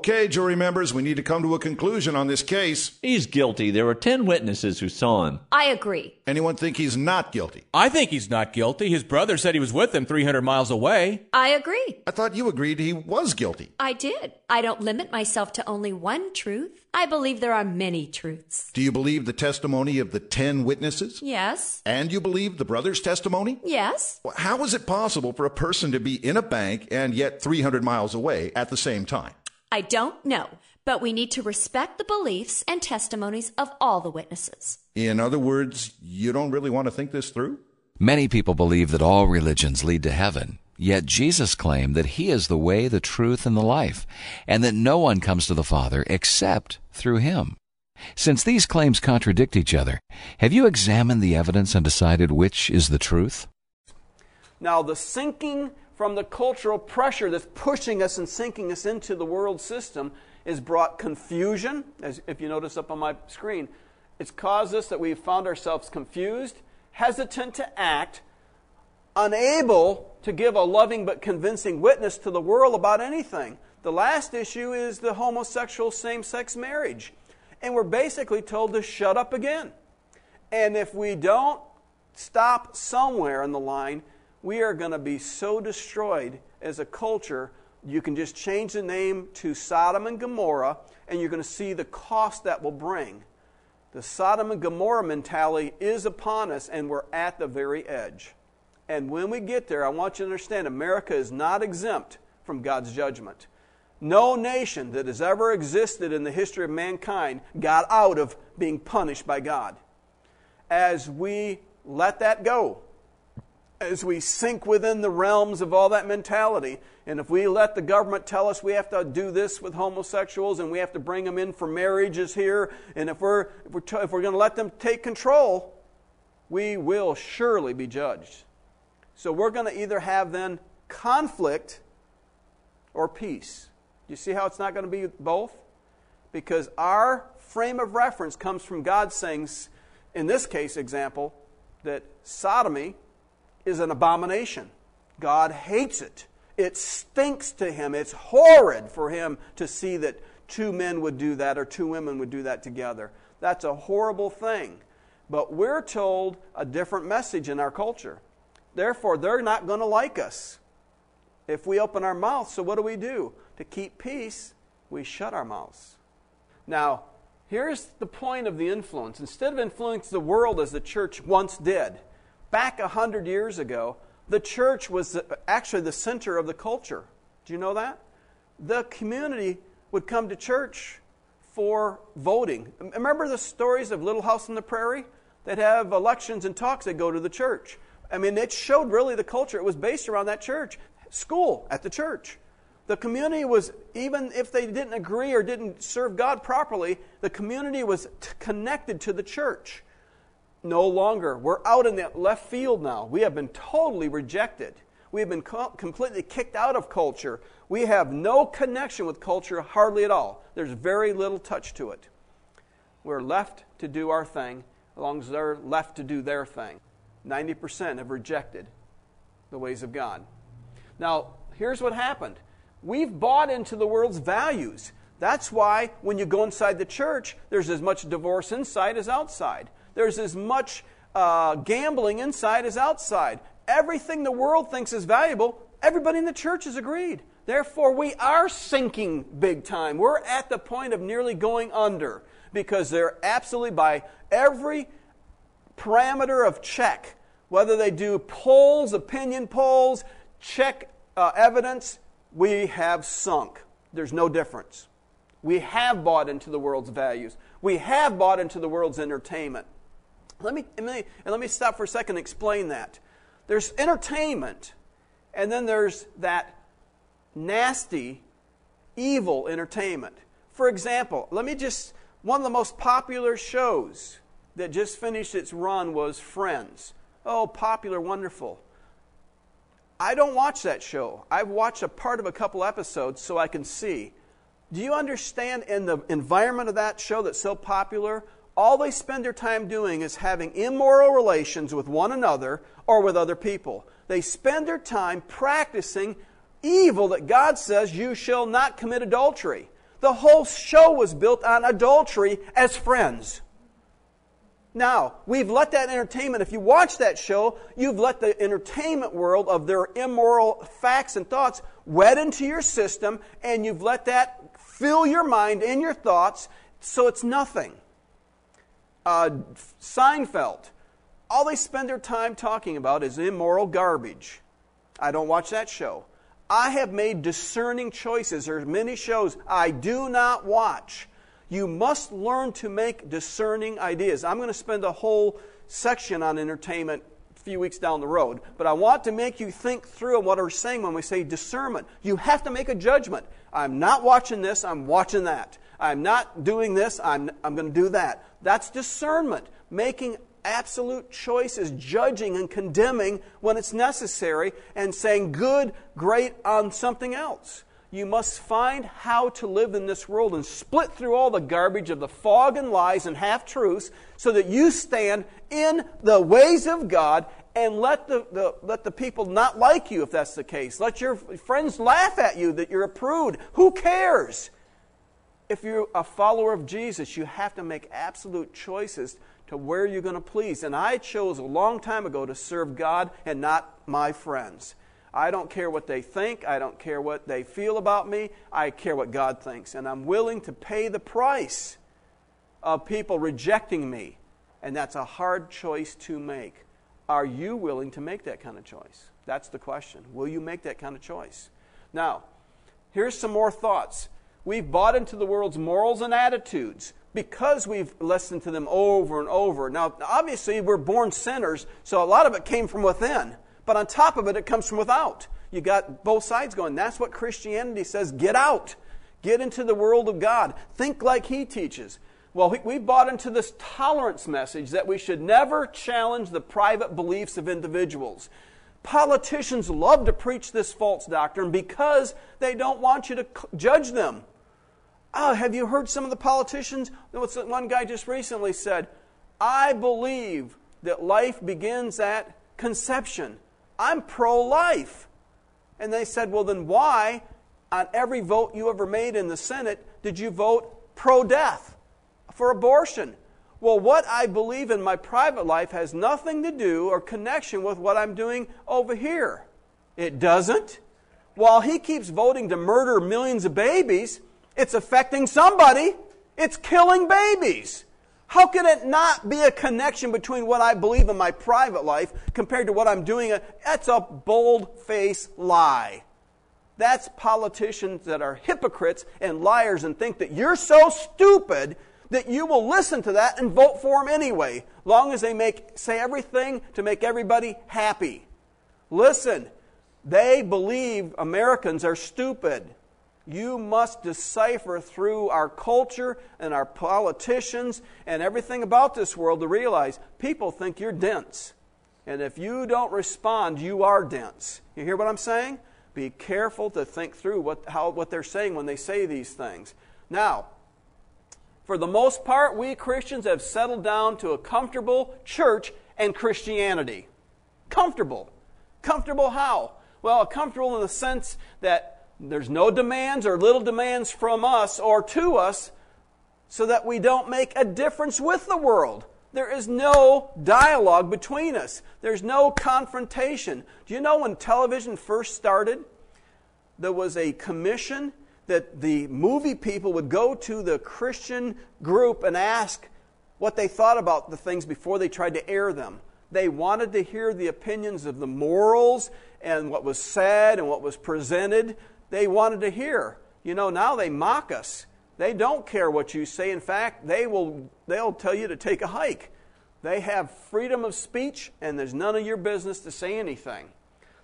Okay, jury members, we need to come to a conclusion on this case. He's guilty. There were 10 witnesses who saw him. I agree. Anyone think he's not guilty? I think he's not guilty. His brother said he was with him 300 miles away. I agree. I thought you agreed he was guilty. I did. I don't limit myself to only one truth. I believe there are many truths. Do you believe the testimony of the 10 witnesses? Yes. And you believe the brother's testimony? Yes. Well, How is it possible for a person to be in a bank and yet 300 miles away at the same time? I don't know, but we need to respect the beliefs and testimonies of all the witnesses. In other words, you don't really want to think this through? Many people believe that all religions lead to heaven, yet Jesus claimed that He is the way, the truth, and the life, and that no one comes to the Father except through Him. Since these claims contradict each other, have you examined the evidence and decided which is the truth? Now, the sinking from the cultural pressure that's pushing us and sinking us into the world system has brought confusion, as if you notice up on my screen. It's caused us that we've found ourselves confused, hesitant to act, unable to give a loving but convincing witness to the world about anything. The last issue is the homosexual same sex marriage. And we're basically told to shut up again. And if we don't stop somewhere in the line, we are going to be so destroyed as a culture. You can just change the name to Sodom and Gomorrah, and you're going to see the cost that will bring. The Sodom and Gomorrah mentality is upon us, and we're at the very edge. And when we get there, I want you to understand America is not exempt from God's judgment. No nation that has ever existed in the history of mankind got out of being punished by God. As we let that go, as we sink within the realms of all that mentality, and if we let the government tell us we have to do this with homosexuals and we have to bring them in for marriages here, and if we're, if we're, t- if we're going to let them take control, we will surely be judged. So we're going to either have then conflict or peace. You see how it's not going to be both? Because our frame of reference comes from God saying, in this case example, that sodomy is an abomination. God hates it. It stinks to him. It's horrid for him to see that two men would do that or two women would do that together. That's a horrible thing. But we're told a different message in our culture. Therefore, they're not going to like us if we open our mouths. So, what do we do? To keep peace, we shut our mouths. Now, here's the point of the influence. Instead of influencing the world as the church once did, back a hundred years ago, the church was actually the center of the culture. Do you know that? The community would come to church for voting. Remember the stories of Little House on the Prairie? They'd have elections and talks, they'd go to the church. I mean, it showed really the culture. It was based around that church. School at the church. The community was, even if they didn't agree or didn't serve God properly, the community was t- connected to the church. No longer. We're out in the left field now. We have been totally rejected. We have been co- completely kicked out of culture. We have no connection with culture hardly at all. There's very little touch to it. We're left to do our thing as long as they're left to do their thing. 90% have rejected the ways of God. Now, here's what happened we've bought into the world's values. That's why when you go inside the church, there's as much divorce inside as outside. There's as much uh, gambling inside as outside. Everything the world thinks is valuable, everybody in the church has agreed. Therefore, we are sinking big time. We're at the point of nearly going under because they're absolutely by every parameter of check, whether they do polls, opinion polls, check uh, evidence, we have sunk. There's no difference. We have bought into the world's values. We have bought into the world's entertainment. Let me, and let me stop for a second and explain that. There's entertainment, and then there's that nasty, evil entertainment. For example, let me just, one of the most popular shows that just finished its run was Friends. Oh, popular, wonderful. I don't watch that show. I've watched a part of a couple episodes so I can see. Do you understand in the environment of that show that's so popular? All they spend their time doing is having immoral relations with one another or with other people. They spend their time practicing evil that God says you shall not commit adultery. The whole show was built on adultery as friends. Now, we've let that entertainment, if you watch that show, you've let the entertainment world of their immoral facts and thoughts wed into your system, and you've let that fill your mind and your thoughts, so it's nothing. Uh, Seinfeld, all they spend their time talking about is immoral garbage. I don't watch that show. I have made discerning choices. There's many shows I do not watch you must learn to make discerning ideas. I'm going to spend a whole section on entertainment a few weeks down the road, but I want to make you think through what we're saying when we say discernment. You have to make a judgment. I'm not watching this, I'm watching that. I'm not doing this, I'm, I'm going to do that. That's discernment, making absolute choices, judging and condemning when it's necessary, and saying good, great on something else you must find how to live in this world and split through all the garbage of the fog and lies and half truths so that you stand in the ways of God and let the, the, let the people not like you if that's the case. Let your friends laugh at you that you're a prude. Who cares? If you're a follower of Jesus, you have to make absolute choices to where you're going to please. And I chose a long time ago to serve God and not my friends. I don't care what they think. I don't care what they feel about me. I care what God thinks. And I'm willing to pay the price of people rejecting me. And that's a hard choice to make. Are you willing to make that kind of choice? That's the question. Will you make that kind of choice? Now, here's some more thoughts. We've bought into the world's morals and attitudes because we've listened to them over and over. Now, obviously, we're born sinners, so a lot of it came from within. But on top of it, it comes from without. You got both sides going. That's what Christianity says get out, get into the world of God, think like He teaches. Well, we, have bought into this tolerance message that we should never challenge the private beliefs of individuals. Politicians love to preach this false doctrine because they don't want you to judge them. Oh, have you heard some of the politicians? One guy just recently said, I believe that life begins at conception. I'm pro life. And they said, Well, then why, on every vote you ever made in the Senate, did you vote pro death for abortion? Well, what I believe in my private life has nothing to do or connection with what I'm doing over here. It doesn't. While he keeps voting to murder millions of babies, it's affecting somebody. It's killing babies. How can it not be a connection between what I believe in my private life compared to what I'm doing? That's a bold faced lie. That's politicians that are hypocrites and liars and think that you're so stupid that you will listen to that and vote for them anyway, long as they make say everything to make everybody happy. Listen, they believe Americans are stupid you must decipher through our culture and our politicians and everything about this world to realize people think you're dense. And if you don't respond, you are dense. You hear what I'm saying? Be careful to think through what, how, what they're saying when they say these things. Now, for the most part, we Christians have settled down to a comfortable church and Christianity. Comfortable. Comfortable how? Well, comfortable in the sense that there's no demands or little demands from us or to us so that we don't make a difference with the world. There is no dialogue between us. There's no confrontation. Do you know when television first started, there was a commission that the movie people would go to the Christian group and ask what they thought about the things before they tried to air them. They wanted to hear the opinions of the morals and what was said and what was presented they wanted to hear. You know, now they mock us. They don't care what you say. In fact, they will they'll tell you to take a hike. They have freedom of speech and there's none of your business to say anything.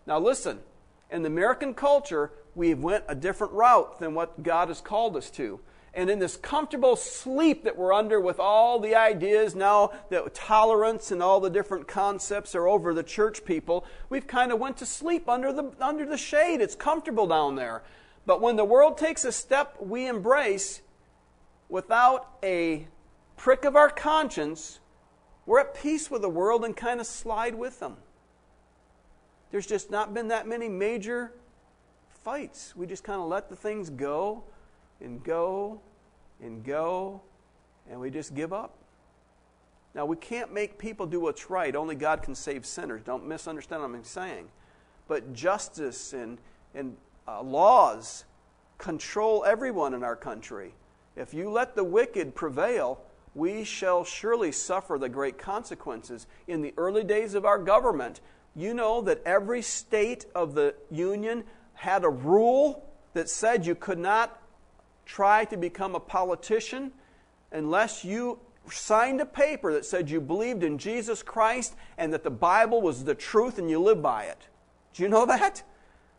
Now listen, in the American culture, we've went a different route than what God has called us to. And in this comfortable sleep that we're under with all the ideas now that tolerance and all the different concepts are over the church people, we've kind of went to sleep under the, under the shade. It's comfortable down there. But when the world takes a step we embrace without a prick of our conscience, we're at peace with the world and kind of slide with them. There's just not been that many major fights. We just kind of let the things go and go and go, and we just give up. Now, we can't make people do what's right. Only God can save sinners. Don't misunderstand what I'm saying. But justice and, and uh, laws control everyone in our country. If you let the wicked prevail, we shall surely suffer the great consequences. In the early days of our government, you know that every state of the Union had a rule that said you could not try to become a politician unless you signed a paper that said you believed in Jesus Christ and that the Bible was the truth and you live by it. Do you know that?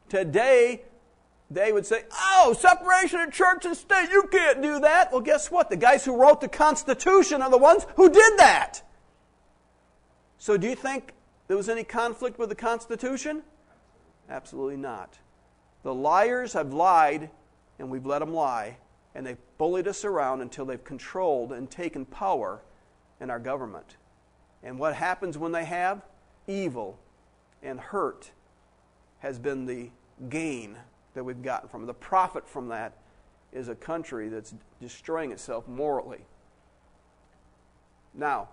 Today, they would say, Oh, separation of church and state, you can't do that. Well, guess what? The guys who wrote the Constitution are the ones who did that. So, do you think there was any conflict with the Constitution? Absolutely not. The liars have lied, and we've let them lie, and they've bullied us around until they've controlled and taken power in our government. And what happens when they have? Evil and hurt has been the gain that we've gotten from. The profit from that is a country that's destroying itself morally. Now,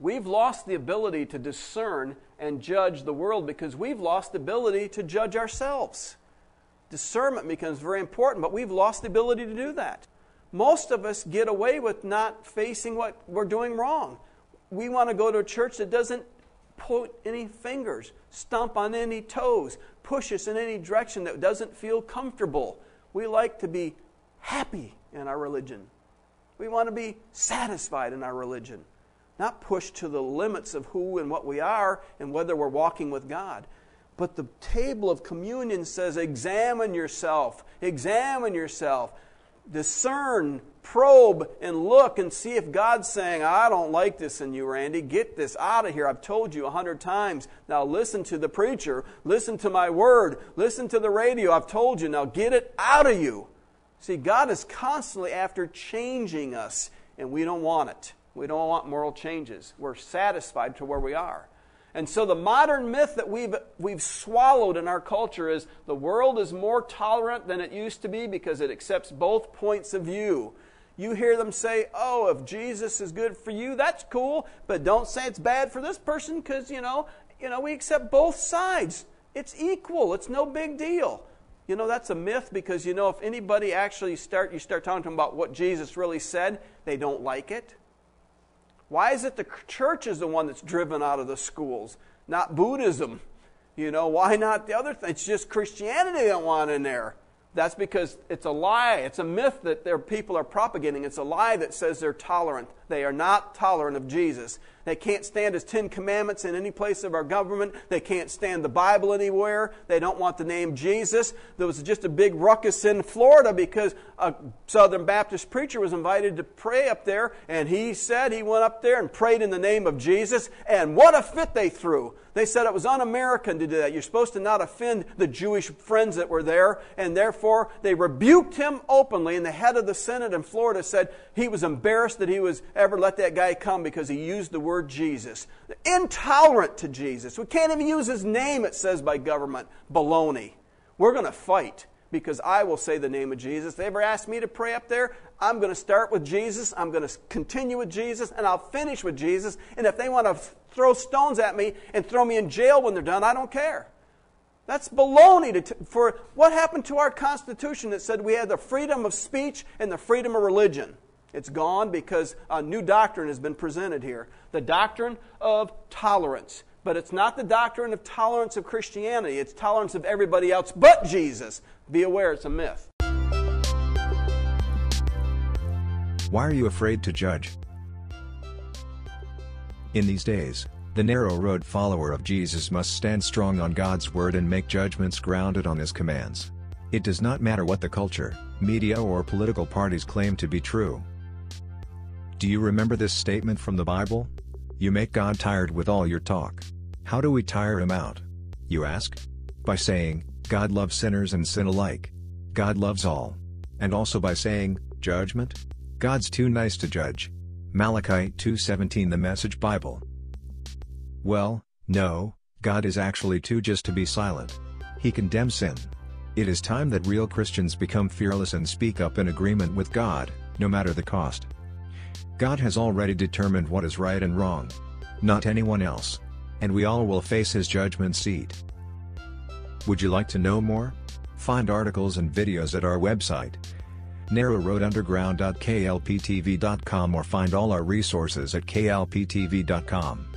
we've lost the ability to discern and judge the world because we've lost the ability to judge ourselves. Discernment becomes very important, but we've lost the ability to do that. Most of us get away with not facing what we're doing wrong. We want to go to a church that doesn't point any fingers, stomp on any toes, push us in any direction that doesn't feel comfortable. We like to be happy in our religion. We want to be satisfied in our religion, not pushed to the limits of who and what we are and whether we're walking with God. But the table of communion says, examine yourself, examine yourself, discern, probe, and look and see if God's saying, I don't like this in you, Randy. Get this out of here. I've told you a hundred times. Now listen to the preacher. Listen to my word. Listen to the radio. I've told you. Now get it out of you. See, God is constantly after changing us, and we don't want it. We don't want moral changes. We're satisfied to where we are. And so the modern myth that we've, we've swallowed in our culture is the world is more tolerant than it used to be because it accepts both points of view. You hear them say, oh, if Jesus is good for you, that's cool, but don't say it's bad for this person because, you know, you know, we accept both sides. It's equal. It's no big deal. You know, that's a myth because, you know, if anybody actually start, you start talking to them about what Jesus really said, they don't like it. Why is it the church is the one that's driven out of the schools, not Buddhism? You know, why not the other thing? It's just Christianity don't want in there. That's because it's a lie. It's a myth that their people are propagating. It's a lie that says they're tolerant. They are not tolerant of Jesus. They can't stand his Ten Commandments in any place of our government. They can't stand the Bible anywhere. They don't want the name Jesus. There was just a big ruckus in Florida because a Southern Baptist preacher was invited to pray up there, and he said he went up there and prayed in the name of Jesus, and what a fit they threw. They said it was un American to do that. You're supposed to not offend the Jewish friends that were there, and therefore they rebuked him openly. And the head of the Senate in Florida said he was embarrassed that he was ever let that guy come because he used the word Jesus. Intolerant to Jesus. We can't even use his name, it says by government. Baloney. We're going to fight because I will say the name of Jesus. They ever ask me to pray up there? I'm going to start with Jesus. I'm going to continue with Jesus, and I'll finish with Jesus. And if they want to throw stones at me and throw me in jail when they're done, I don't care. That's baloney. T- for what happened to our Constitution that said we had the freedom of speech and the freedom of religion? It's gone because a new doctrine has been presented here the doctrine of tolerance. But it's not the doctrine of tolerance of Christianity, it's tolerance of everybody else but Jesus. Be aware, it's a myth. Why are you afraid to judge? In these days, the narrow road follower of Jesus must stand strong on God's word and make judgments grounded on his commands. It does not matter what the culture, media, or political parties claim to be true. Do you remember this statement from the Bible? You make God tired with all your talk. How do we tire him out? You ask? By saying, God loves sinners and sin alike. God loves all. And also by saying, judgment? God's too nice to judge. Malachi 2:17 The Message Bible. Well, no, God is actually too just to be silent. He condemns sin. It is time that real Christians become fearless and speak up in agreement with God, no matter the cost. God has already determined what is right and wrong. Not anyone else. And we all will face his judgment seat. Would you like to know more? Find articles and videos at our website, narrowroadunderground.klptv.com or find all our resources at klptv.com.